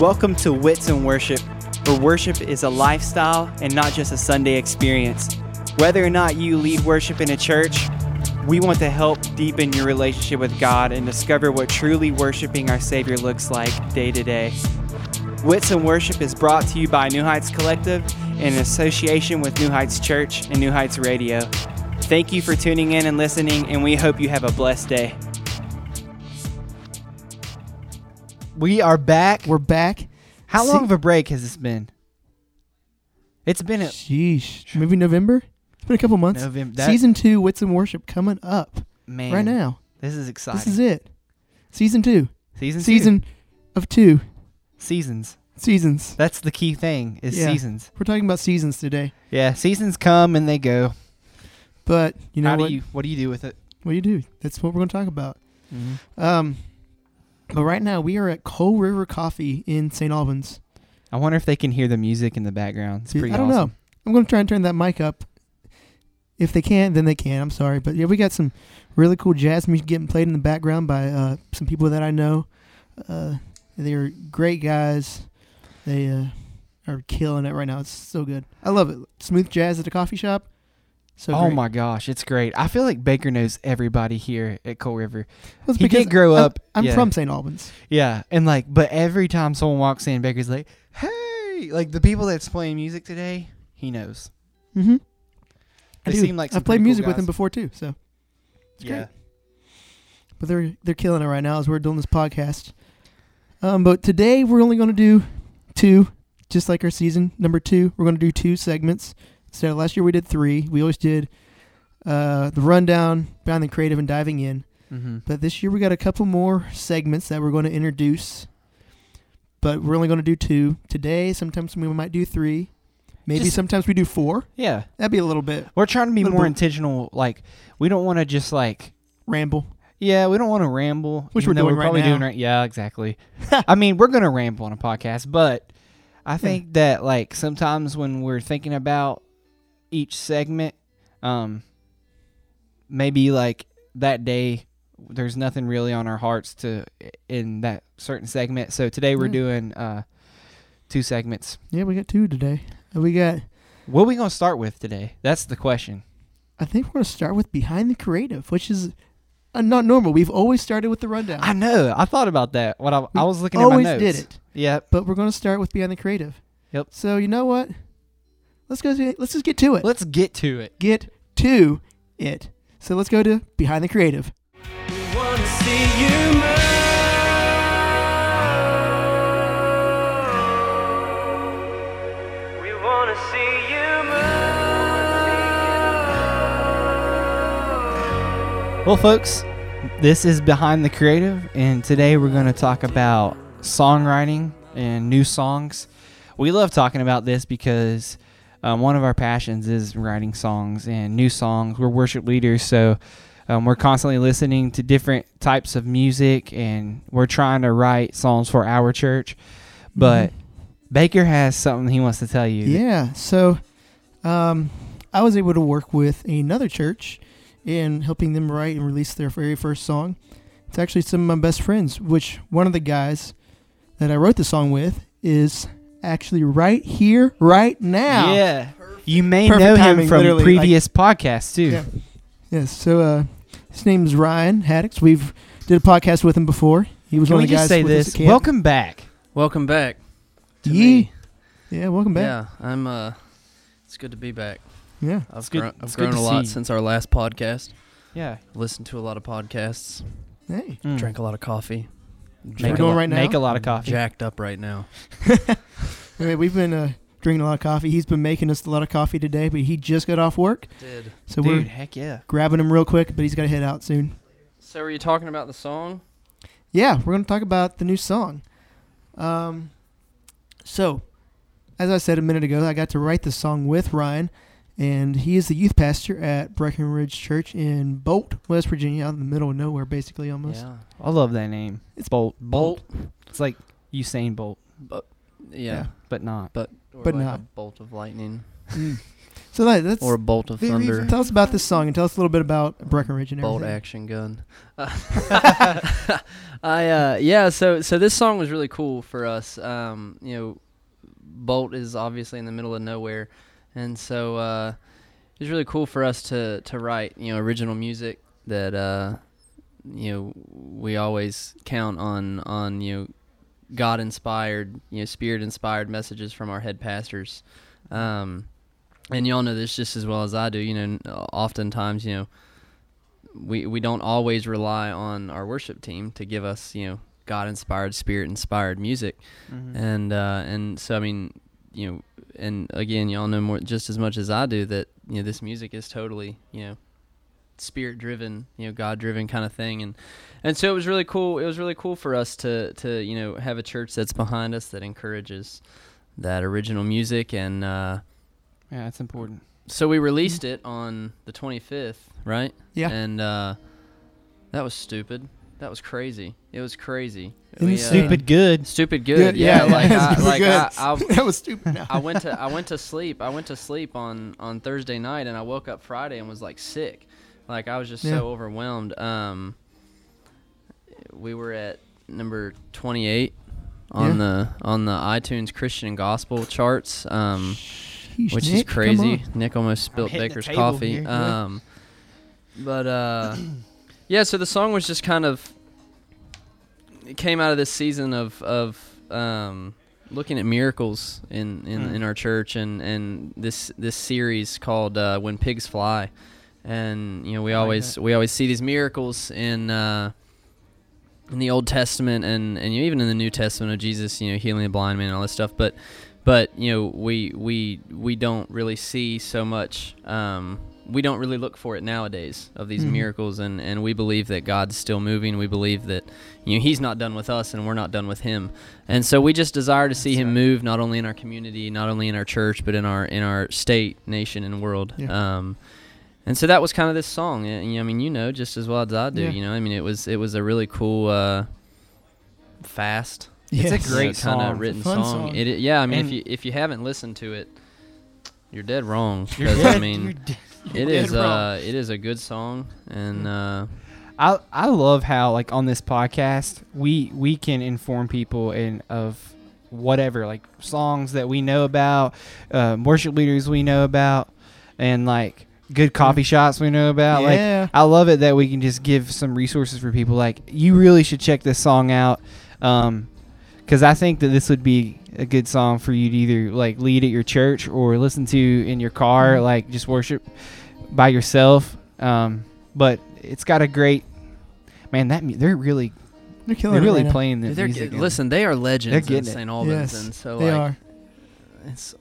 Welcome to Wits and Worship, where worship is a lifestyle and not just a Sunday experience. Whether or not you lead worship in a church, we want to help deepen your relationship with God and discover what truly worshiping our Savior looks like day to day. Wits and Worship is brought to you by New Heights Collective in association with New Heights Church and New Heights Radio. Thank you for tuning in and listening, and we hope you have a blessed day. We are back. We're back. How long of a break has this been? It's been a Sheesh. Maybe November? It's been a couple months. November. That, Season two, Wits and Worship, coming up man, right now. This is exciting. This is it. Season two. season. two. Season of two seasons. seasons. That's the key thing is Yeah. seasons. We're talking about seasons today. Yeah, seasons come and they go. But you know How what? do you what do you do with it? what do you do? That's what we're going to talk about. Mm-hmm. Um, but right now we are at Coal River Coffee in St. Albans. I wonder if they can hear the music in the background. It's pretty I don't awesome. know. I'm going to try and turn that mic up. If they can, then they can. I'm sorry, but yeah, we got some really cool jazz music getting played in the background by uh, some people that I know. Uh, they're great guys. They uh, are killing it right now. It's so good. I love it. Smooth jazz at a coffee shop. So oh great. my gosh, it's great. I feel like Baker knows everybody here at Coal River. Well, he did grow I'm- up. I'm yeah. from St. Albans. Yeah, and like, but every time someone walks in, Baker's like, "Hey!" Like the people that's playing music today, he knows. Mm-hmm. I They do. seem like I've played pretty cool music with them before too. So, It's great. yeah. but they're they're killing it right now as we're doing this podcast. Um, but today we're only going to do two, just like our season number two. We're going to do two segments. So last year we did three. We always did uh, the rundown, behind the creative, and diving in. Mm-hmm. But this year we got a couple more segments that we're going to introduce. But we're only going to do two today. Sometimes we might do three. Maybe Just- sometimes we do four. Yeah, That'd be a little bit we're trying to be more bit. intentional. Like, we don't want to just like ramble. Yeah, we don't want to ramble. Which we're doing right probably now. doing right. Yeah, exactly. I mean, we're gonna ramble on a podcast, but I think that like sometimes when we're thinking about each segment, um, maybe like that day, there's nothing really on our hearts to in that certain segment. So today we're Yeah. doing uh two segments. Yeah, we got two today. We got. What are we gonna start with today? That's the question. I think we're going to start with behind the creative, which is uh, not normal. We've always started with the rundown. I know. I thought about that when I, I was looking at my always did it, Yep. but we're going to start with behind the creative. Yep. So you know what? Let's go. To, let's just get to it. Let's get to it. get to it. So let's go to behind the creative. We wanna see you move. We wanna see you move. Well, folks, this is Behind the Creative, and today we're going to talk about songwriting and new songs. We love talking about this because um, one of our passions is writing songs and new songs. We're worship leaders, so um, we're constantly listening to different types of music, and we're trying to write songs for our church. But Baker has something he wants to tell you. Yeah. So, um, I was able to work with another church in helping them write and release their very first song. It's actually some of my best friends, which one of the guys that I wrote the song with is actually right here, right now. Yeah. Perfect. You may Perfect know him from literally, previous podcasts, too. Yeah. Yes. So, uh, his name is Ryan Haddix. We've did a podcast with him before. He was Can one of the just guys say with us this? at. Welcome back. Welcome back. To Yee. me. Yeah. Welcome back. Yeah, I'm. Uh, it's good to be back. Yeah. I've good- grown, I've it's good grown to a lot you. since our last podcast. Yeah. Listened to a lot of podcasts. Hey. Mm. Drank a lot of coffee. We're Jacked right now? Make a lot of coffee. Jacked up right now. Anyway, we've been uh, drinking a lot of coffee. He's been making us a lot of coffee today, but he just got off work, Did. so Dude, we're heck yeah. grabbing him real quick. But he's got to head out soon. So, are you talking about the song? Yeah, we're going to talk about the new song. Um, so, as I said a minute ago, I got to write the song with Ryan, and he is the youth pastor at Breckenridge Church in Bolt, West Virginia, out in the middle of nowhere, basically almost. Yeah. I love that name. It's Bolt. Bolt. It's like Usain Bolt, But yeah. Yeah. but not. But or But like not. a bolt of lightning. Mm. So that, that's or a bolt of very- thunder, Tell us about this song and tell us a little bit about Breckenridge and bolt everything. action gun. I uh, yeah. So so this song was really cool for us. Um, you know, Bolt is obviously in the middle of nowhere, and so uh, it was really cool for us to to write you know original music that uh, you know we always count on on you know God inspired you know spirit inspired messages from our head pastors. Um, and y'all know this just as well as I do. You know, oftentimes you know we we don't always rely on our worship team to give us you know God inspired, spirit inspired music, Mhm. and uh, and so I mean you know, and again y'all know more just as much as I do that you know this music is totally you know spirit driven, you know God driven kind of thing, and and so it was really cool. It was really cool for us to to you know have a church that's behind us that encourages that original music and. uh yeah, it's important. so we released it on the 25th, right? Yeah. And uh, that was stupid. That was crazy. It was crazy. We, uh, Stupid good. Stupid good. Yeah. Like I, like good. I, I, that was stupid. now. I went to I went to sleep. I went to sleep on on Thursday night, and I woke up Friday and was like sick. Like I was just Yeah. so overwhelmed. Um, we were at number 28 on Yeah. the on the iTunes Christian and Gospel charts. Um, Sheesh, which Nick, is crazy. Nick almost spilled Baker's coffee. here. Um, but uh, yeah, so the song was just kind of it came out of this season of of um, looking at miracles in in, Mm. in our church and and this this series called uh, When Pigs Fly, and you know we I like always we always see these miracles in. Uh, in the Old Testament and, and you know, even in the New Testament of Jesus, you know, healing the blind man and all this stuff, but but you know we we we don't really see so much um, we don't really look for it nowadays of these Mhm. miracles and and we believe that God's still moving we believe that you know he's not done with us and we're not done with him and so we just desire to see That's him right. move not only in our community not only in our church but in our in our state nation and world Yeah. um, and so that was kind of this song and, you I mean you know just as well as I do Yeah. you know I mean it was it was a really cool uh, fast It's a great kind song. of written fun song. song. It, yeah, I mean, if you if you haven't listened to it, you're dead wrong. You're 'cause, dead- I mean, you're dead- it dead is wrong. uh, it is a good song, and uh, I I love how like on this podcast we we can inform people in of whatever like songs that we know about, um, worship leaders we know about, and like good coffee shops we know about. Like. I love it that we can just give some resources for people. Like you really should check this song out, because I think that this would be a good song for you to either like lead at your church or listen to in your car, Mhm. like just worship by yourself. Um, but it's got a great man. That mu- they're really They're killing they're really right playing the they're music. ge- listen, they are legends in getting it. St. Albans, Yes, and so they like are. it's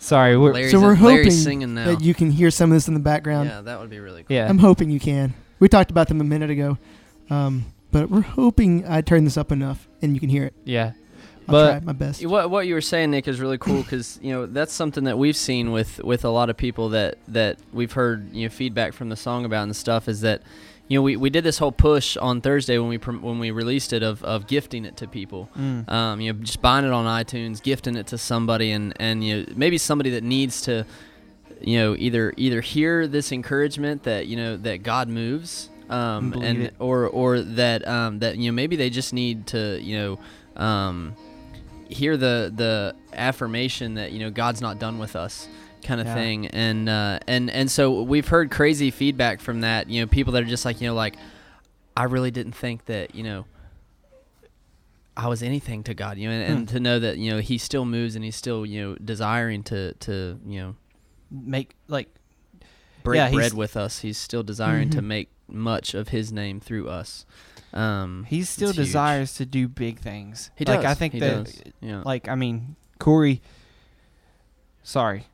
Sorry, we're Larry's, So we're in- Larry's hoping singing now. That you can hear some of this in the background. yeah, that would be really cool. yeah. I'm hoping you can. We talked about them a minute ago, um, but we're hoping I turn this up enough and you can hear it. yeah. I'll But- try my best. What what you were saying, Nick, is really cool because you know that's something that we've seen with with a lot of people that that we've heard you know feedback from the song about and stuff is that you know we, we did this whole push on Thursday when we when we released it of, of gifting it to people. Mm. Um, you know, just buying it on iTunes, gifting it to somebody, and and you know maybe somebody that needs to you know either either hear this encouragement that you know that God moves. Um, Believe and it. or or that um, that you know maybe they just need to you know um, hear the the affirmation that you know God's not done with us kind of Yeah. thing and uh, and and so we've heard crazy feedback from that you know people that are just like you know like I really didn't think that you know I was anything to God you know and, and Hmm. to know that you know he still moves and he's still you know desiring to to you know Make like break Yeah, bread with us he's still desiring to Mhm. make much of his name through us um he still it's huge. desires to do big things. he like does I think he that does. yeah like I mean Corey. Sorry,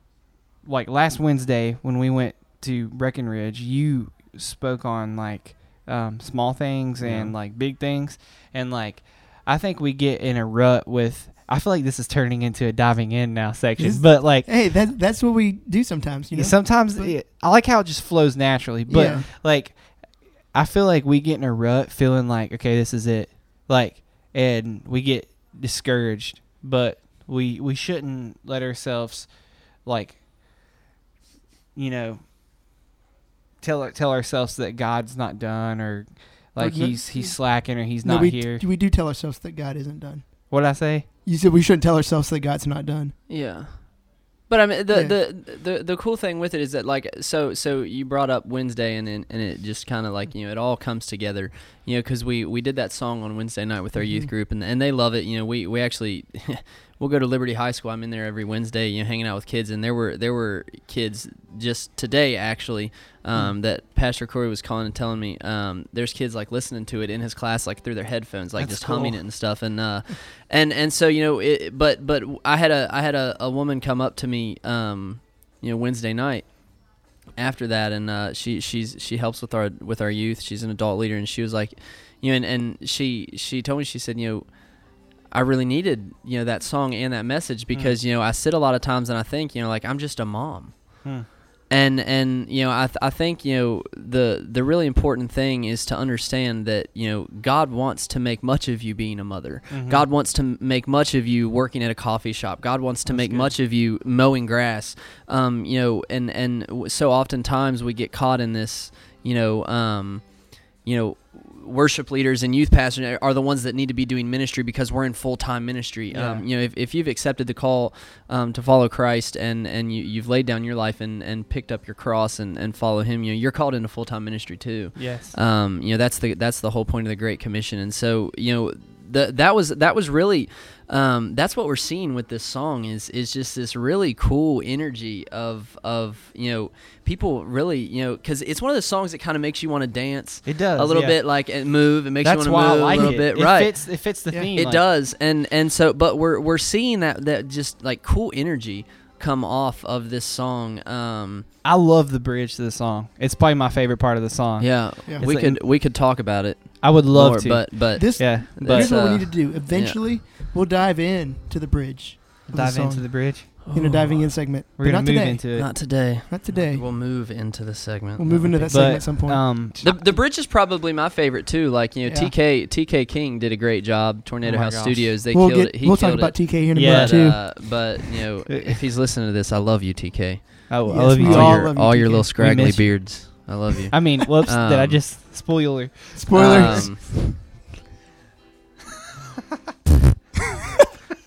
like last Wednesday when we went to Breckenridge, you spoke on like um, small things and Yeah. like big things, and like I think we get in a rut with. I feel like this is turning into a diving in now section, but like Hey, that that's what we do sometimes. You know. sometimes But- it, I like how it just flows naturally, but yeah. like I feel like we get in a rut feeling like okay this is it like and we get discouraged but we we shouldn't let ourselves like you know, tell tell ourselves that God's not done or like no- he's he's slacking or he's no, not we, here. we do tell ourselves that God isn't done. What did I say? You said we shouldn't tell ourselves that God's not done. Yeah. But I mean the, Yeah. the the the cool thing with it is that like so so you brought up Wednesday and then and it just kind of like you know it all comes together you know because we we did that song on Wednesday night with our youth Mhm. group and and they love it you know we we actually we'll go to Liberty High School. I'm in there every Wednesday you know hanging out with kids. And there were there were kids just today actually um, that Pastor Corey was calling and telling me um, there's kids like listening to it in his class like through their headphones like That's just humming it and stuff. And uh, and and so you know it, but but I had a I had a, a woman come up to me um, you know Wednesday night after that. And uh, she she's she helps with our with our youth. She's an adult leader. And she was like you know and, and she she told me she said you know I really needed you know that song and that message because you know I sit a lot of times and I think you know like I'm just a mom Hmm. and and you know I, th- I think you know the the really important thing is to understand that you know God wants to make much of you being a mother Mhm. God wants to make much of you working at a coffee shop. God wants to That's make good. much of you mowing grass. Um, you know, and and w- so oftentimes we get caught in this. You know, um, you know, worship leaders and youth pastors are the ones that need to be doing ministry because we're in full time ministry. Yeah. Um, you know, if, if you've accepted the call um, to follow Christ and and you, you've laid down your life and, and picked up your cross and, and follow Him, you know, you're called into full time ministry too Yes. um, you know that's the that's the whole point of the Great Commission, and so you know the, that was that was really um, that's what we're seeing with this song is is just this really cool energy of of you know people really you know because it's one of the songs that kind of makes you want to dance it does a little yeah. bit like and move it makes That's you want to move like a little it. bit it right Fits, it fits the Yeah. theme. it like- does and and so but we're we're seeing that that just like cool energy come off of this song um I love the bridge to the song. It's probably my favorite part of the song. yeah, Yeah. we It's could we could talk about it I would love more, to. but but This yeah, But- here's but what we uh, need to do. Eventually, we'll dive in to the bridge. of the dive song. into the bridge. in a diving in segment. We're but gonna not move today. into it. not today Not today. We'll move into the segment. We'll move into that but segment at some point. um, The the bridge is probably my favorite too. Like you know, Yeah. TK TK King did a great job. Tornado Oh my House gosh. Studios they we'll killed get. it. He we'll talk killed about it. TK here in a Yeah, minute But, too. uh, but you know, if he's listening to this, I love you, TK. I, I Yes, love you. we too. all all your, love you, all your TK. little scraggly miss you. beards. I love you. I mean, whoops! did I Um, just spoiler? Spoilers. Um,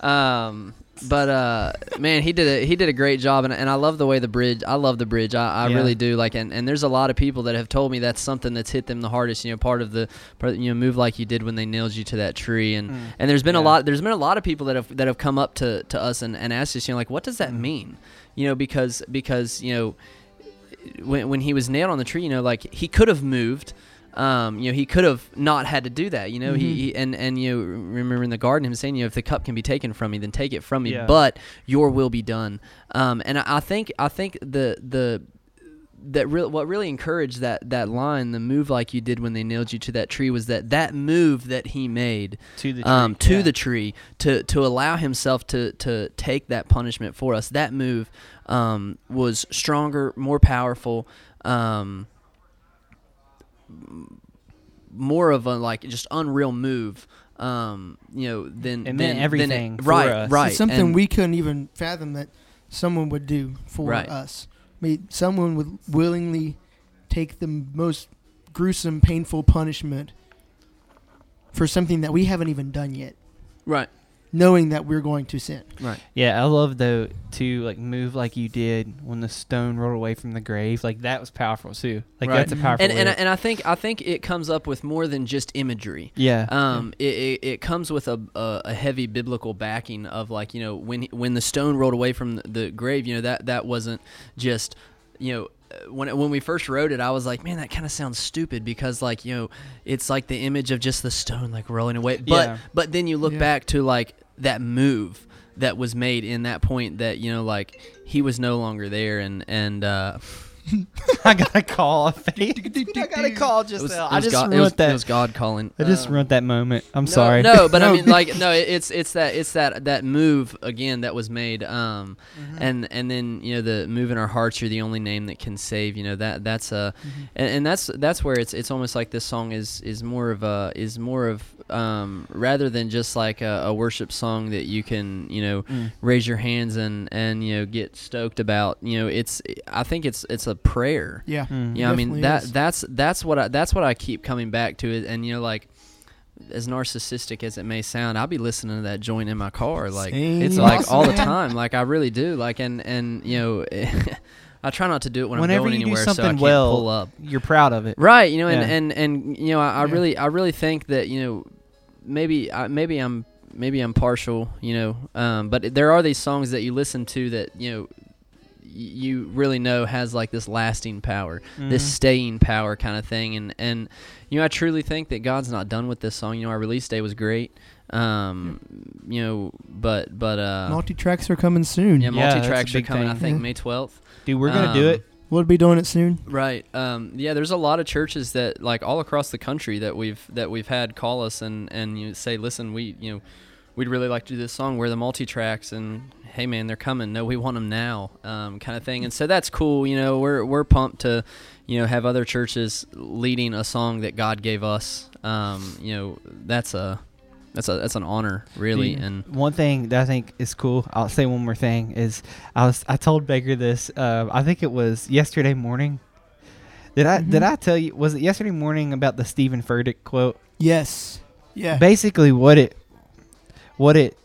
um, but uh, man, he did a he did a great job, and, and I love the way the bridge. I love the bridge. I, I Yeah. really do. Like, and, and there's a lot of people that have told me that's something that's hit them the hardest. You know, part of the part, you know move like you did when they nailed you to that tree, and and there's been a lot there's been a lot of people that have that have come up to, to us and, and asked us you know like what does that Mm. mean you know because because you know when, when he was nailed on the tree you know like he could have moved um, you know he could have not had to do that you know he, Mhm. he and and you know, remember in the garden him saying you know if the cup can be taken from me then take it from me Yeah. but your will be done um, and I, I think I think the the that real what really encouraged that that line the move like you did when they nailed you to that tree was that that move that he made To the tree. um, to yeah. the tree to to allow himself to to take that punishment for us. That move um, was stronger, more powerful, um, more of a like just unreal move. Um, you know, than It meant than- than everything for right, us. right. It's something and- we couldn't even fathom that someone would do for Right. us. I mean, someone would willingly take the most gruesome, painful punishment for something that we haven't even done yet, right, knowing that we're going to sin. right. Yeah, I love though to like move like you did when the stone rolled away from the grave. Like that was powerful too. Like Right. that's a powerful. And and, I- and I think I think it comes up with more than just imagery. yeah. Um, it, it, it comes with a, a a heavy biblical backing of like you know when when the stone rolled away from the, the grave, you know that that wasn't just you know when when we first wrote it, I was like, man, that kind of sounds stupid because like you know it's like the image of just the stone like rolling away, but Yeah. but then you look Yeah. back to like that move that was made in that point that you know like he was no longer there and and uh, I got a call. I got a call it just was, now. it I just God, ruined it was, that. it was God calling. I just Um, ruined that moment. I'm no, sorry. No, but I No. mean, like, no, it's it's that it's that that move again that was made, um, Mm-hmm. and and then you know the move in our hearts. You're the only name that can save. You know that that's a, Mm-hmm. and, and that's that's where it's it's almost like this song is is more of a is more of um, rather than just like a, a worship song that you can, you know, Mm. raise your hands and and you know get stoked about. You know, it's I think it's it's a prayer. Yeah. Mm. You know, I mean Definitely that is. that's that's what I that's what I keep coming back to it and you know like as narcissistic as it may sound, I'll be listening to that joint in my car like it's like Awesome, all the time like I really do like and and you know I try not to do it when Whenever I'm going you do anywhere so I can't well, pull up. You're proud of it. Right, you know, and, Yeah. and, and you know, I, I Yeah. really I really think that you know, maybe I, maybe I'm maybe I'm partial, you know, um, but there are these songs that you listen to that you know you really know has like this lasting power, this Mhm. staying power kind of thing, and and you know I truly think that God's not done with this song. You know, our release day was great, um, you know, but but uh, Multi tracks are coming soon. yeah, Yeah, that's a multi tracks are big coming. I think Yeah. May twelfth. Dude, we're gonna do Um, it. We'll be doing it soon. Right. Um, yeah. There's a lot of churches that, like, all across the country that we've that we've had call us and and you say, listen, we you know, we'd really like to do this song. We're the multi tracks, and hey, man, they're coming. No, we want them now, um, kind of thing. And so that's cool. You know, we're we're pumped to, you know, have other churches leading a song that God gave us. Um, you know, that's a that's a that's an honor, really. Dude, And one thing that I think is cool, I'll say one more thing is I was I told Baker this. Uh, I think it was yesterday morning. Did I did Mhm. I tell you? Was it yesterday morning about the Steven Furtick quote? Yes. Yeah. Basically, what it what it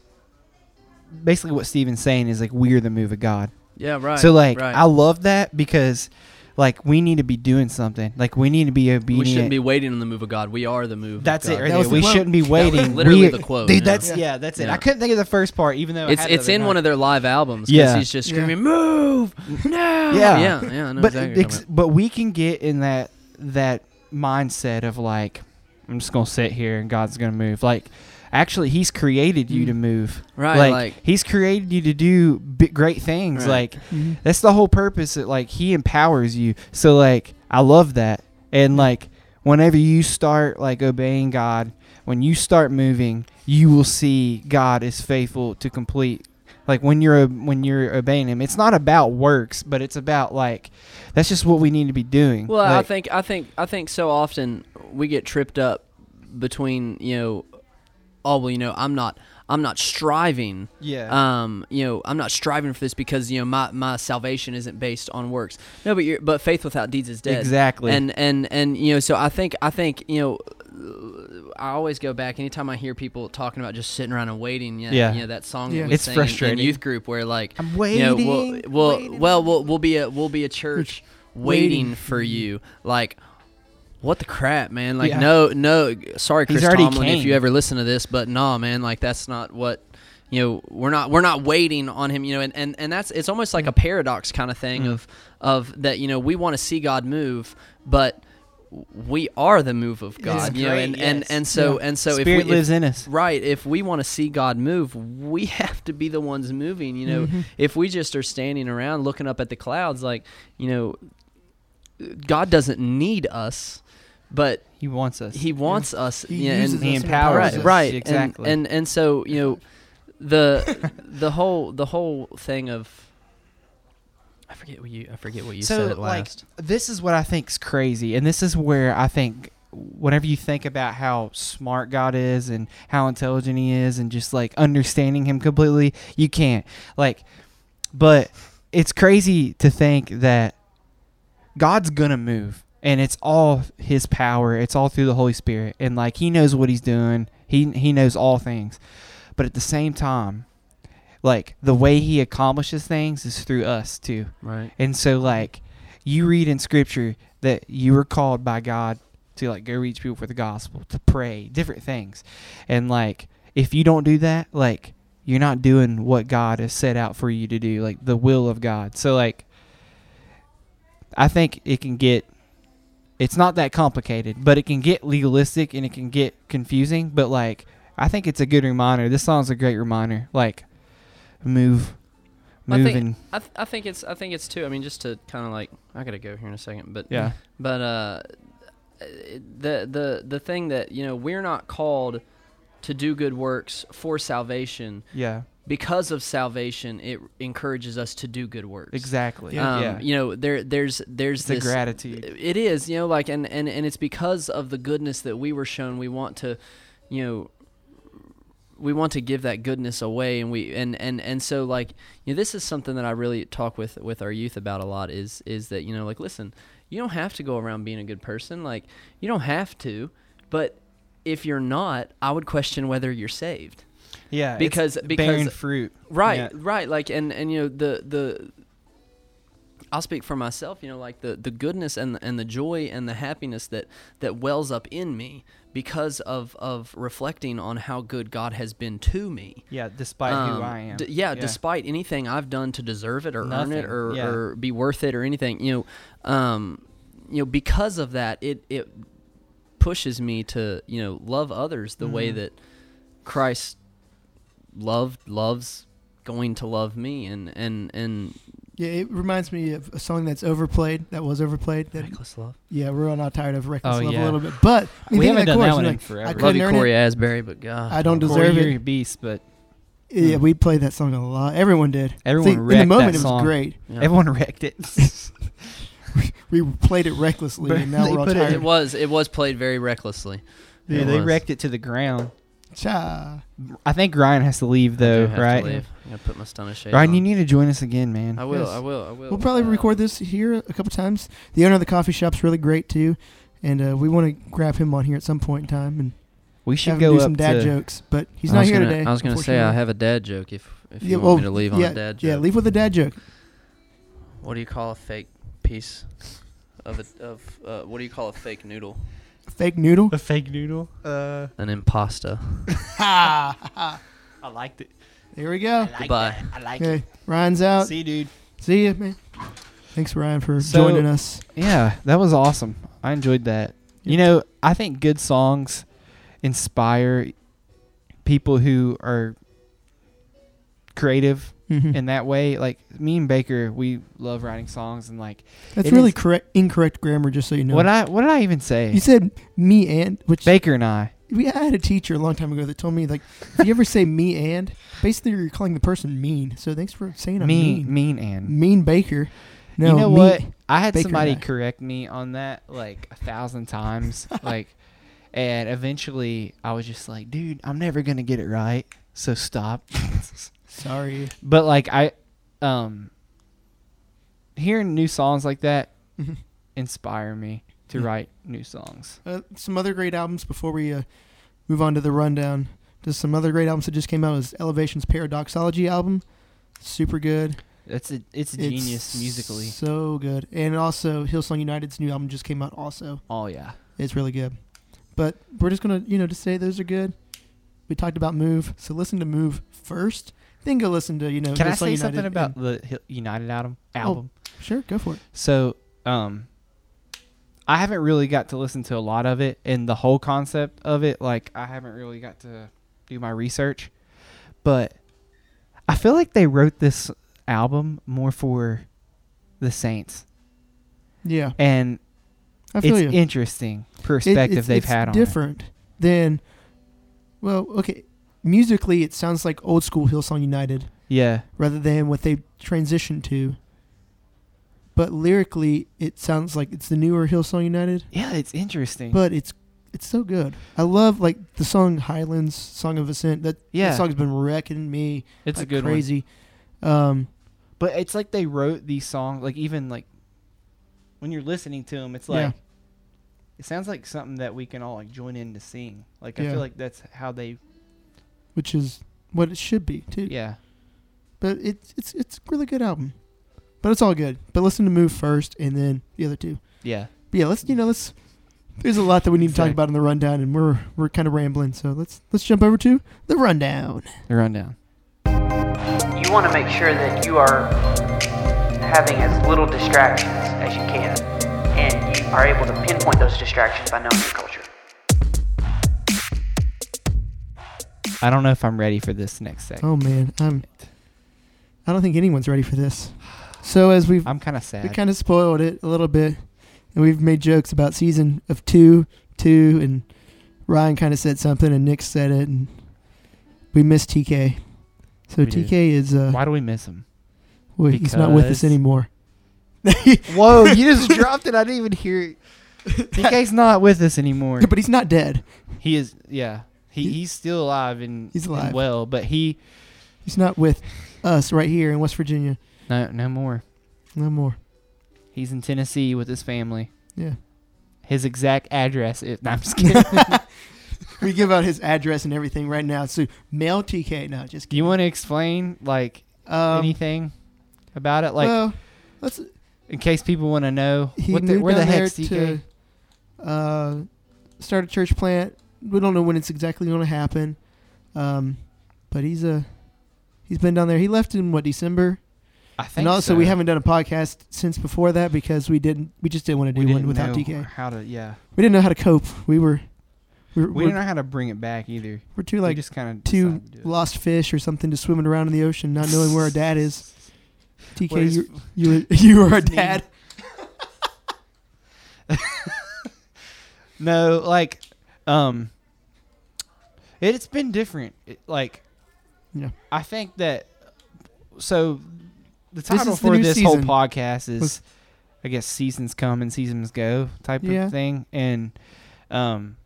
basically what Steven's saying is like we're the move of God. yeah, right. so like right. I love that because like we need to be doing something. Like we need to be obedient. we shouldn't be waiting on the move of God. We are the move. That's of it God. right That was We quote. shouldn't be was waiting. literally We- the quote, Dude, that's Yeah. yeah. that's it. Yeah. I couldn't think of the first part, even though I It's had it's in night. one of their live albums. Yeah. he's just Yeah. screaming, "Move No. Yeah. yeah, yeah. I but exactly ex- but we can get in that that mindset of like I'm just gonna sit here and God's gonna move. Like actually, He's created you Mm. to move. right. like, Like, He's created you to do big, great things. Right. Like Mhm. that's the whole purpose. That like He empowers you. So like I love that. And like whenever you start like obeying God, when you start moving, you will see God is faithful to complete. Like when you're when you're obeying Him, it's not about works, but it's about like that's just what we need to be doing. well, I think I think I think so often we get tripped up between you know, oh well, you know, I'm not I'm not striving. yeah, Um, you know, I'm not striving for this because you know my, my salvation isn't based on works. No, but you're, but faith without deeds is dead. exactly. and and and you know so i think i think you know i always go back anytime i hear people talking about just sitting around and waiting yeah, Yeah. you know that song Yeah. that we It's sang in- in, frustrating. youth group where like I'm you waiting. know we'll we'll, waiting. well we'll we'll be a we'll be a church waiting, waiting for you like what the crap man like Yeah. no no sorry chris tomlin if you ever listen to this but nah man like that's not what you know we're not we're not waiting on him you know and and, and that's it's almost like a paradox kind of thing Mm. of of that you know we want to see god move but we are the move of god you know great, and, and yes. and so Yeah. and so Spirit if we lives if, in us. right if we want to see god move we have to be the ones moving you know Mhm. if we just are standing around looking up at the clouds like you know god doesn't need us but He wants us. he wants us He yeah, and he empowers right us. right Exactly. and, and so you know the the whole the whole thing of I forget what you I forget what you so said at like last. this is what I think's crazy, and this is where I think whenever you think about how smart God is and how intelligent He is, and just like understanding Him completely, you can't like. But it's crazy to think that God's gonna move, and it's all His power. It's all through the Holy Spirit, and like He knows what He's doing. He He knows all things, but at the same time. Like the way he accomplishes things is through us too. right. And so like you read in scripture that you were called by God to like go reach people for the gospel, to pray, different things. And like if you don't do that, like you're not doing what God has set out for you to do, like the will of God. So like I think it can get it's not that complicated, but it can get legalistic and it can get confusing, but like I think it's a good reminder. This song's a great reminder. Like move I move think- I, th- I think it's I think it's too. I mean, just to kind of like I gotta go here in a second, but yeah. but uh, the the the thing that you know we're not called to do good works for salvation. Yeah. Because of salvation, it encourages us to do good works. Exactly. Um, yeah. You know, there there's there's It's the this gratitude. It is, you know, like and, and and it's because of the goodness that we were shown. We want to you know we want to give that goodness away and we and and and so like you know this is something that I really talk with with our youth about a lot is is that you know like listen you don't have to go around being a good person like you don't have to but if you're not I would question whether you're saved Yeah, because because bearing fruit. right Yeah. right like and and you know the the I'll speak for myself, you know, like the, the goodness and and the joy and the happiness that, that wells up in me because of, of reflecting on how good God has been to me. Yeah, despite Um, who I am. d- yeah, despite anything I've done to deserve it or earn it or, yeah. or be worth it or anything, you know, um, you know, because of that, it it pushes me to you know love others the way Mhm. that Christ loved loves going to love me and and and Yeah, it reminds me of a song that's overplayed. That was overplayed. That reckless love. yeah, we're all not tired of reckless Oh, love yeah. a little bit, but I mean, We haven't that done that one and in forever. I Love Love couldn't you, earn Cory it. Asbury, but God, I don't Cory, deserve you're it. a beast, but Yeah, Mm. we played that song a lot. Everyone did. Everyone See, in the wrecked moment. that it was song. great. Yeah. everyone wrecked it. We played it recklessly, But and now we're all put it- tired. It was it was played very recklessly. Dude, It they was. wrecked it to the ground. Cha. I think Ryan has to leave I though, do have to right? leave. I'm gonna put my stunner shade Ryan, on. you need to join us again, man. I will. Yes. I will. I will. We'll probably Uh, record this here a couple times. The owner of the coffee shop's really great too, and uh, we want to grab him on here at some point in time and we have should him go do up some dad jokes. But he's not here gonna- today. I was gonna say I have a dad joke if if you Yeah, want well, me to leave on yeah, a dad joke. Yeah, leave with a dad joke. What do you call a fake piece of a of uh, what do you call a fake noodle? Fake noodle. A fake noodle. Uh, An impasta. ha ha, ha. I liked it. Here we go. Goodbye. I like Okay, Ryan's out. See, dude. See you, man. Thanks, Ryan, for So- joining us. Yeah, that was awesome. I enjoyed that. You know, I think good songs inspire people who are creative Mhm. in that way. Like me and Baker, we love writing songs and like That's really correct, incorrect grammar, just so you know. what I what did I even say? you said me and which Baker and I. we I had a teacher a long time ago that told me like if you ever say me and basically you're calling the person mean. So thanks for saying I'm mean, mean. mean and Mean Baker. No, you know what? I had Baker somebody I. correct me on that like a thousand times. like, and eventually I was just like, dude, I'm never gonna get it right. So stop. Sorry. but like I, um, hearing new songs like that inspire me to Yeah. write new songs. Uh, some other great albums before we uh, move on to the rundown. Just some other great albums that just came out is Elevation's Paradoxology album. Super good. It's a it's a It's genius musically. So good. And also Hillsong United's new album just came out also. Oh yeah. It's really good. But we're just gonna, you know, just say those are good. We talked about Move, so listen to Move first. Then go listen to, you know, Can I say United something about the United album? Album. Sure, go for it. So, um, I haven't really got to listen to a lot of it, and the whole concept of it, like, I haven't really got to do my research. But I feel like they wrote this album more for the Saints, Yeah. and I feel it's you. interesting It- perspective it's- they've it's had on it. different than well, okay. Musically it sounds like old school Hillsong United Yeah, rather than what they transitioned to. But lyrically it sounds like it's the newer Hillsong United, yeah, it's interesting. but it's it's so good. I love like the song Highlands, Song of Ascent. That, Yeah. that song's been wrecking me it's like a good one. crazy. Um But it's like they wrote these songs, like even like when you're listening to them, it's like Yeah. It sounds like something that we can all like join in to sing. Like I feel like that's how they, which is what it should be too. yeah, But it's it's it's a really good album. But it's all good. But listen to Move first and then the other two. yeah. But yeah, let's you know let's. There's a lot that we need to talk about in the rundown, and we're we're kind of rambling. So let's let's jump over to the rundown. The rundown. you want to make sure that you are having as little distractions as you can and you are able to pinpoint those distractions by knowing your culture I don't know if I'm ready for this next segment. Oh man, I'm. I don't think anyone's ready for this. So as we've I'm kind of sad. we kind of spoiled it a little bit, and we've made jokes about season of two, two, and Ryan kind of said something, and Nick said it, and we missed TK. So We did. TK is uh, Why do we miss him? well, he's not with us anymore. Whoa, you just dropped it. I didn't even hear it. TK's not with us anymore. but he's not dead. He is, yeah. He he's still alive and He's and alive. well, but he He's not with us right here in West Virginia. no no more. No more. He's in Tennessee with his family. Yeah. His exact address is. No, I'm just kidding. we give out his address and everything right now. So mail TK. No, just Do you want to explain like um, anything about it, like well, let's. In case people want to know He what the, moved where the heck's to uh, start a church plant. We don't know when it's exactly going to happen, um, but he's a he's been down there. He left in what December, I think. and also so. we haven't done a podcast since before that because we didn't. We just didn't want to do one without know TK. How to? Yeah, We didn't know how to cope. We were we were, we we're, didn't know how to bring it back either. we're too we like just kind of two lost fish or something just swimming around in the ocean, not knowing where our dad is. TK, you you were- you were name- dad. No, like, um, it's been different. It, like, Yeah. I think that. So, the title is the for this whole podcast is, Was- I guess, seasons come and seasons go type Yeah. of thing, and um,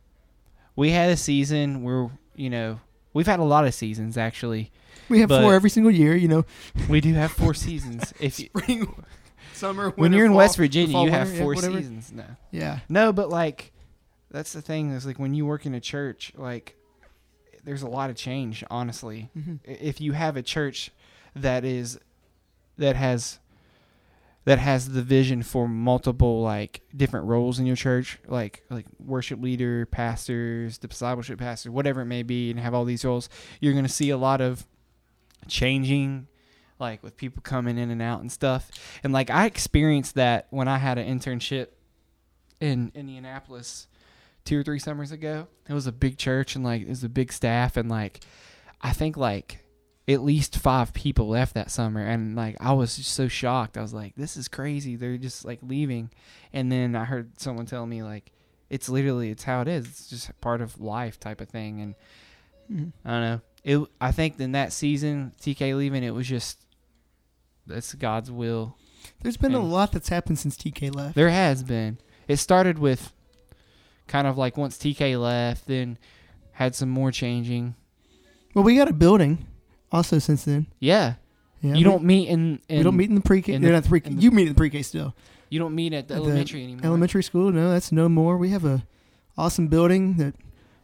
we had a season where you know we've had a lot of seasons actually. We have four every single year. You know, We do have four seasons. If you, spring, summer, when you're in fall- West Virginia, fall, you have winter, yeah, four whatever. seasons. No, Yeah, no, but like that's the thing. Is like when you work in a church, like there's a lot of change. Honestly, Mhm. If you have a church that is that has that has the vision for multiple like different roles in your church like like worship leader pastors discipleship pastor whatever it may be and have all these roles you're to see a lot of changing like with people coming in and out and stuff. And like i experienced that when i had an internship in indianapolis two or three summers ago. It was a big church and like it was a big staff and like i think like at least five people left that summer and like i was just so shocked. I was like this is crazy. They're just like leaving. And then i heard someone tell me like it's literally it's how it is. It's just part of life type of thing. And Mhm. i don't know. It i think in that season tk leaving it was just that's god's will. There's been a lot that's happened since TK left. there has been. It started with kind of like once tk left then had some more changing. Well, we got a building also since then. yeah, Yeah, you we- don't meet in, in we don't meet in the pre-K. in They're the- not the pre-K. in the- you meet in the pre-K still. you don't meet at the At the elementary anymore Elementary school, no, that's no more. We have a awesome building that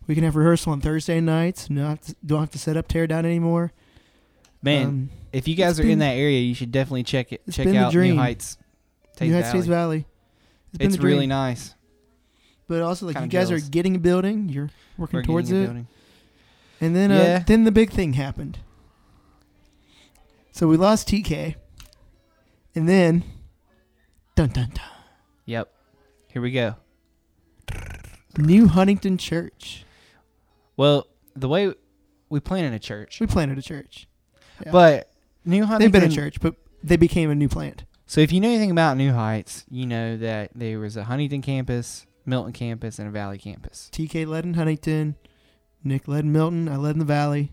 we can have rehearsal on Thursday nights. No, have to, don't have to set up, tear down anymore. man Um, If you guys It's are in that area, you should definitely check it. it's Check been the out New dream. Heights, Teays New Heights Valley. Teays Valley. It's, been It's really nice. But also, like Kinda you guys jealous. are getting a building, you're working We're towards getting a it, building. and then uh, then the big thing happened. So we lost TK, and then dun dun dun, Yep. Here we go. New Huntington Church. Well, the way we planted a church, We planted a church. Yeah. but New Huntington. They've been a church, but they became a new plant. So if you know anything about New Heights, you know that there was a Huntington campus, Milton campus, and a Valley campus. TK led in Huntington, Nick led in Milton, I led in the Valley.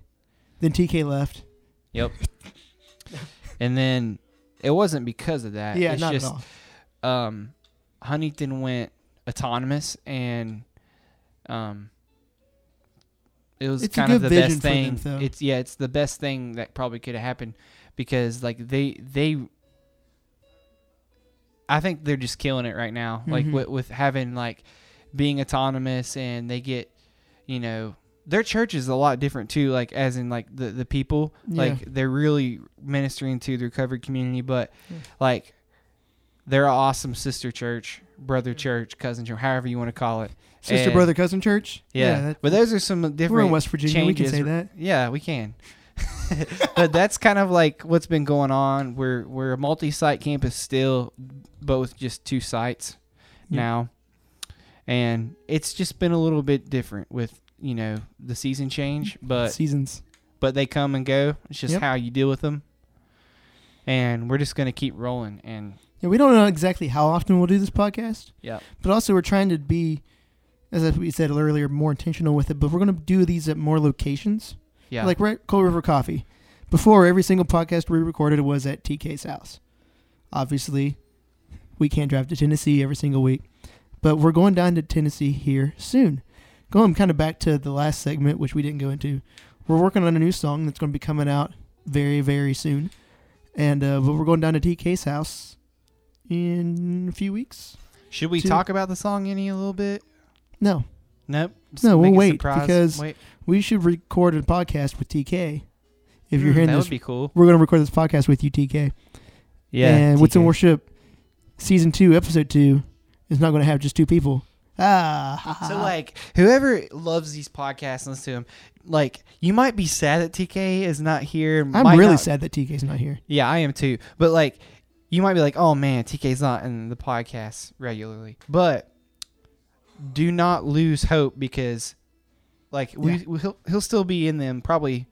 Then TK left. Yep. and then it wasn't because of that. yeah, it's not just, at all. um, Huntington went autonomous and um, it was It's kind of the best for them, thing. It's yeah, it's the best thing that probably could have happened because like they they. I think they're just killing it right now, like Mhm. with, with having like being autonomous and they get, you know, their church is a lot different too. Like as in like the the people, like they're really ministering to the recovery community, but Yeah. like they're an awesome sister church, brother church, cousin church, however you want to call it. Sister, and- brother, cousin church. Yeah, that- but those are some different. we're in West Virginia. We can say that. Yeah, we can. but that's kind of like what's been going on. We're we're a multi-site campus still, but with just two sites Yeah. now, and it's just been a little bit different with you know the season change, mm, but Seasons. but they come and go. It's just Yep. how you deal with them, and we're just gonna keep rolling. And Yeah, we don't know exactly how often we'll do this podcast, yeah, but also we're trying to be, as we said earlier, more intentional with it. But we're going to do these at more locations. yeah, Like we're Coal River Coffee. Before, every single podcast we recorded was at TK's house. Obviously, we can't drive to Tennessee every single week, but we're going down to Tennessee here soon. Going kind of back to the last segment, which we didn't go into, we're working on a new song that's going to be coming out very, very soon. And uh, but we're going down to TK's house in a few weeks. Should we Two- talk about the song any a little bit? No, Nope. Just No, we'll wait, surprise. because- Wait. we should record a podcast with TK. If you're hearing that this, would be cool. we're going to record this podcast with you, TK. Yeah. and What's in TK. Worship, season two, episode two, is not going to have just two people. Ah, ha, ha, So like whoever loves these podcasts and listens to them, like you might be sad that TK is not here. I'm really not- sad that TK's not here. Yeah, I am too. But like you might be like, "Oh man, TK's not in the podcast regularly." But do not lose hope because like we we- he'll he'll still be in them probably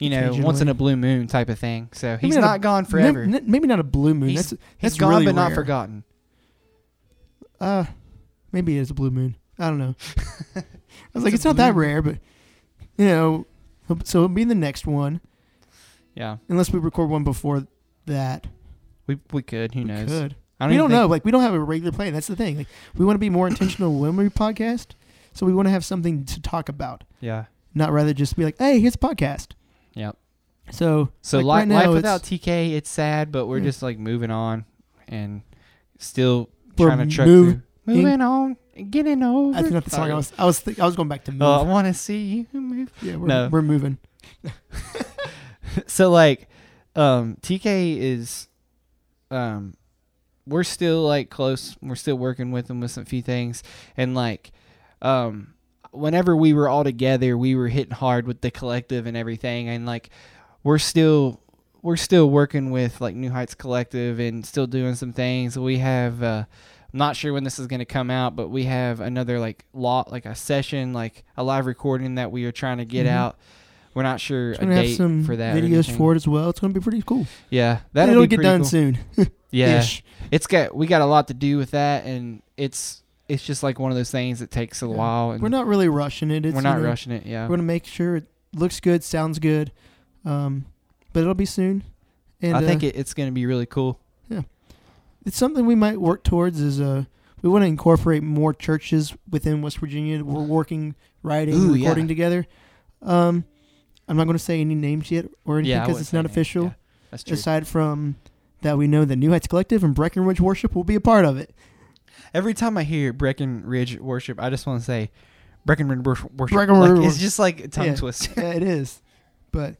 you know, once in a blue moon type of thing. So he's Maybe not not a- gone forever. Maybe not a blue moon. He's- that's he's that's gone really but not forgotten. Uh, maybe it is a blue moon. I don't know. I was like, it's not that rare, but you know, so it'll be the next one, Yeah. unless we record one before that. We we could, who We knows. could. I we don't know. Like, we don't have a regular plan. That's the thing. Like, we want to be more intentional when we podcast, so we want to have something to talk about, Yeah. not rather just be like, hey, here's a podcast. Yep. So, So like, li- right life without TK, it's sad, but we're Yeah. just like moving on and still We're trying to truck move- through. Moving on, getting over. that's not the song I was. I was. Think, I was going back to move. Oh, I want to see you move. yeah, we're, no. we're moving. so like, um, TK is, um, we're still like close. We're still working with him with some few things, and like, um, whenever we were all together, we were hitting hard with the collective and everything, and like, we're still we're still working with like New Heights Collective and still doing some things. We have uh I'm not sure when this is going to come out, but we have another like lot like a session like a live recording that we are trying to get Mhm. out. We're not sure a date some for that. videos for it as well. It's gonna be pretty cool. Yeah, that'll It'll be get done cool. soon. Yeah, Ish. it's got we got a lot to do with that, and it's it's just like one of those things that takes a Yeah. while. And We're not really rushing it. It's, we're you not know, rushing it. Yeah, We're gonna make sure it looks good, sounds good, um, but it'll be soon. And I think uh, it, it's going to be really cool. It's something we might work towards. Is uh, we want to incorporate more churches within West Virginia. We're working, writing, Ooh, yeah. recording together. Um, I'm not going to say any names yet or anything because wouldn't it's not official. Yeah, that's true. Aside from that, we know that New Heights Collective and Breckenridge Worship will be a part of it. Every time I hear Breckenridge worship, I just want to say Breckenridge wor- worship. Breckenridge Like, it's just like a tongue Yeah. twist. yeah, it is. But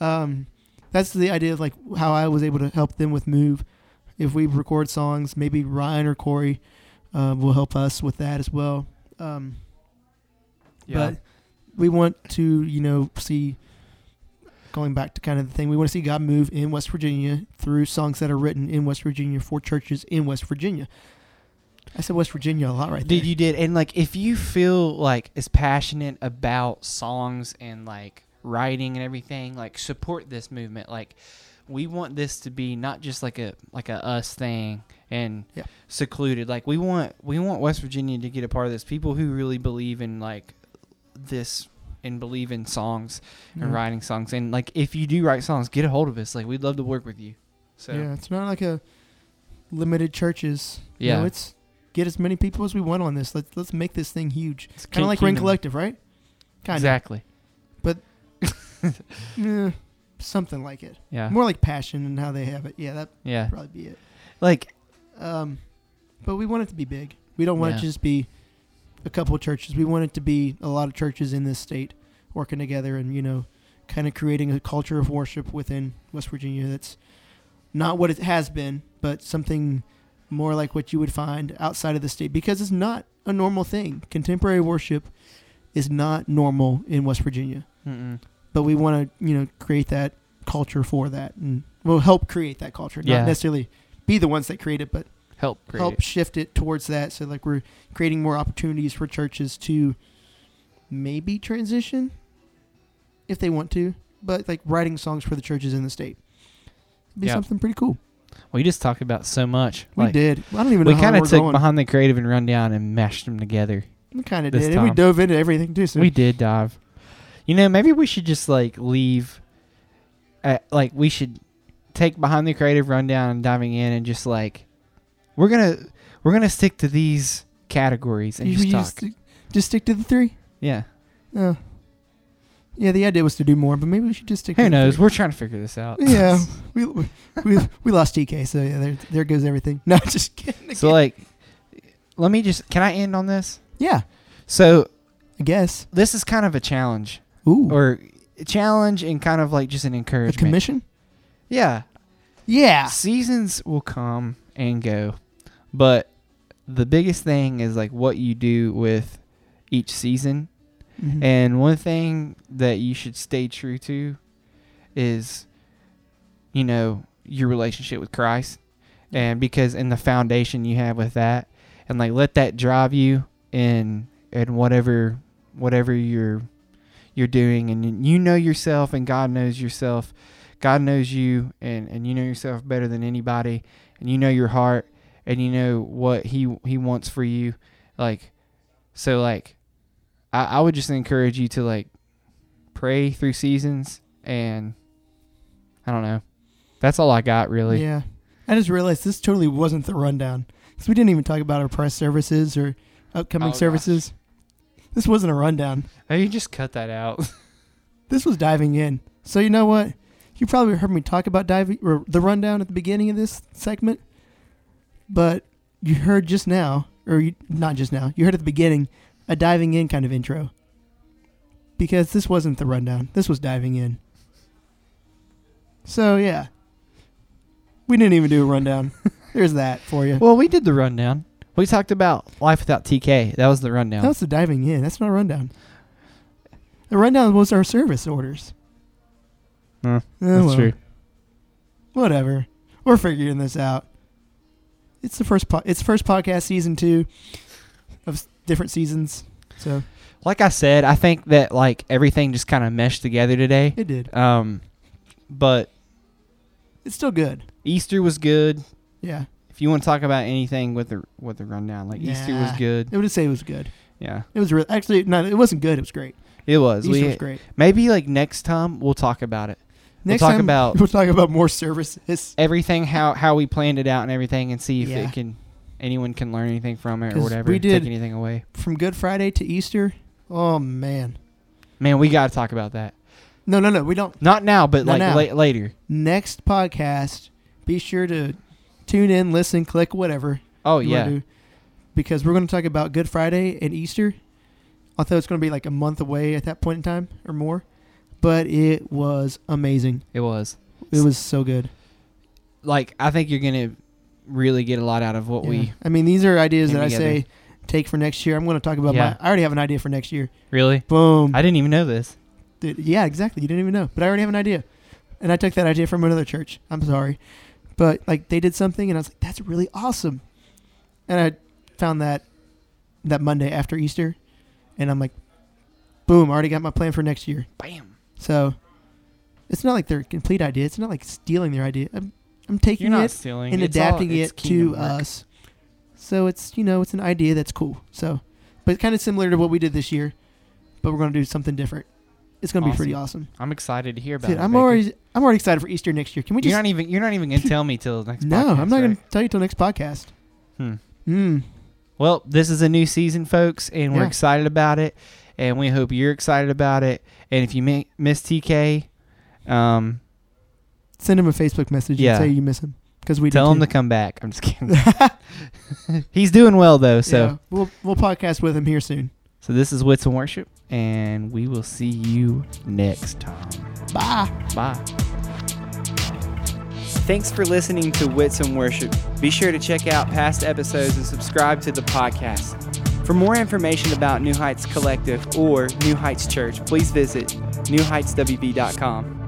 um, that's the idea of like how I was able to help them with Move. If we record songs, maybe Ryan or Cory uh, will help us with that as well. Um, But we want to, you know, see going back to kind of the thing. We want to see God move in West Virginia through songs that are written in West Virginia for churches in West Virginia. I said West Virginia a lot right there. Did you did and like if you feel like as passionate about songs and like writing and everything, like support this movement. Like we want this to be not just like a like a us thing and Yeah. secluded. Like we want we want West Virginia to get a part of this. People who really believe in like this and believe in songs and Yeah. writing songs. And like if you do write songs, get a hold of us. Like we'd love to work with you. So Yeah, it's not like a limited churches. You Yeah. know, it's get as many people as we want on this. Let's let's make this thing huge. it's Kind of like Ring. Collective, right? Kind of. Exactly. But Yeah, something like it. Yeah. More like passion and how they have it. Yeah, that Yeah. probably be it. Like Um, but we want it to be big. We don't want it to just be a couple of churches. We want it to be a lot of churches in this state working together and you know, kind of creating a culture of worship within West Virginia that's not what it has been, but something more like what you would find outside of the state because it's not a normal thing. Contemporary worship is not normal in West Virginia, mm-mm. But we want to you know create that culture for that and we'll help create that culture, Yeah. not necessarily be the ones that create it, but help create help it. shift it towards that. So like we're creating more opportunities for churches to maybe transition if they want to, but like writing songs for the churches in the state. It'd be Yeah. something pretty cool. We just talked about so much. We Like, did. I don't even know We kind of took going. behind the creative and rundown and mashed them together. We kind of did, and we dove into everything too. So We did dive. You know, maybe we should just like leave. At, like we should take behind the creative rundown and diving in and just like we're gonna we're gonna stick to these categories and you, just you talk. just, just stick to the three. Yeah. Uh, yeah, the idea was to do more, but maybe we should just stick. Who to the knows? three. We're trying to figure this out. yeah, we, we we we lost TK, so yeah, there there goes everything. No, just kidding. So like, let me just. Can I end on this? yeah, So I guess. this is kind of a challenge, Ooh, or a challenge and kind of like just an a encouragement. commission. Yeah. Yeah, Seasons will come and go, but the biggest thing is like what you do with each season. Mhm. And one thing that you should stay true to is, you know, your relationship with Christ. And because in the foundation you have with that, and like let that drive you in in whatever whatever you're you're doing and you know yourself and God knows yourself. God knows you and, and you know yourself better than anybody and you know your heart and you know what he he wants for you. Like so like I, I would just encourage you to like pray through seasons and I don't know. That's all I got really. yeah. I just realized this totally wasn't the rundown because we didn't even talk about our press services or upcoming Oh, gosh. This wasn't a rundown. Oh, you just cut that out. This was diving in. So you know what? You probably heard me talk about diving or the rundown at the beginning of this segment, but you heard just now, or you, not just now, you heard at the beginning a diving in kind of intro. Because this wasn't the rundown. This was diving in. So yeah, we didn't even do a rundown. There's that for you. well, we did the rundown. We talked about life without TK. That was the rundown. That was the diving in. That's not a rundown. The rundown was our service orders. Oh, That's well. true. Whatever. We're figuring this out. It's the first po- it's the first podcast season 2 of different seasons. So, Like I said, I think that like everything just kind of meshed together today. it did. Um, but It's still good. Easter was good. Yeah. If you want to talk about anything with the with the rundown, like Easter was Nah. good. I would just say it was good. Yeah, It was real actually no, it wasn't good. It was great. it was. Easter we was great. maybe like next time we'll talk about it. Next talk time about- we'll talk about more services. Everything how how we planned it out and everything, and see if Yeah. it can anyone can learn anything from it or 'Cause whatever. we did- take anything away. From Good Friday to Easter. Oh man. Man, we got to talk about that. No, no, no. We don't. Not now, but Not like now. la- later. Next podcast, be sure to tune in, listen, click, whatever. Oh yeah, do, because we're going to talk about Good Friday and Easter. Although it's going to be like a month away at that point in time or more, but it was amazing. it was. It was so good. Like I think you're gonna really get a lot out of what Yeah. we I mean, these are ideas that I say take for next year. I'm going to talk about Yeah. my. I already have an idea for next year. really. Boom. I didn't even know this. Dude, yeah, exactly. You didn't even know, but I already have an idea, and I took that idea from another church. I'm sorry, but like they did something, and I was like, "That's really awesome," and I found that that Monday after Easter, and I'm like, "Boom! Already got my plan for next year." Bam. So it's not like they're complete idea. It's not like stealing their idea. I'm I'm taking it stealing and It's all- adapting it's it to work. us. So it's you know it's an idea that's cool. So, but kind of similar to what we did this year, but we're gonna do something different. It's gonna be pretty awesome. I'm excited to hear about Dude, it. I'm Baker. already I'm already excited for Easter next year. Can we just You're not even. You're not even gonna tell me till next. No, podcast, I'm not right? gonna tell you till next podcast. Hmm. Hmm. Well, this is a new season, folks, and we're Yeah. excited about it, and we hope you're excited about it. And if you mi- miss TK, um, Send him a Facebook message Yeah. and say you miss him because we tell did him to come back. I'm just kidding. He's doing well though. So, Yeah, we'll we'll podcast with him here soon. So this is Wits and Worship, and we will see you next time. Bye. Bye. Thanks for listening to Wits and Worship. Be sure to check out past episodes and subscribe to the podcast. For more information about New Heights Collective or New Heights Church, please visit newheightswv.com.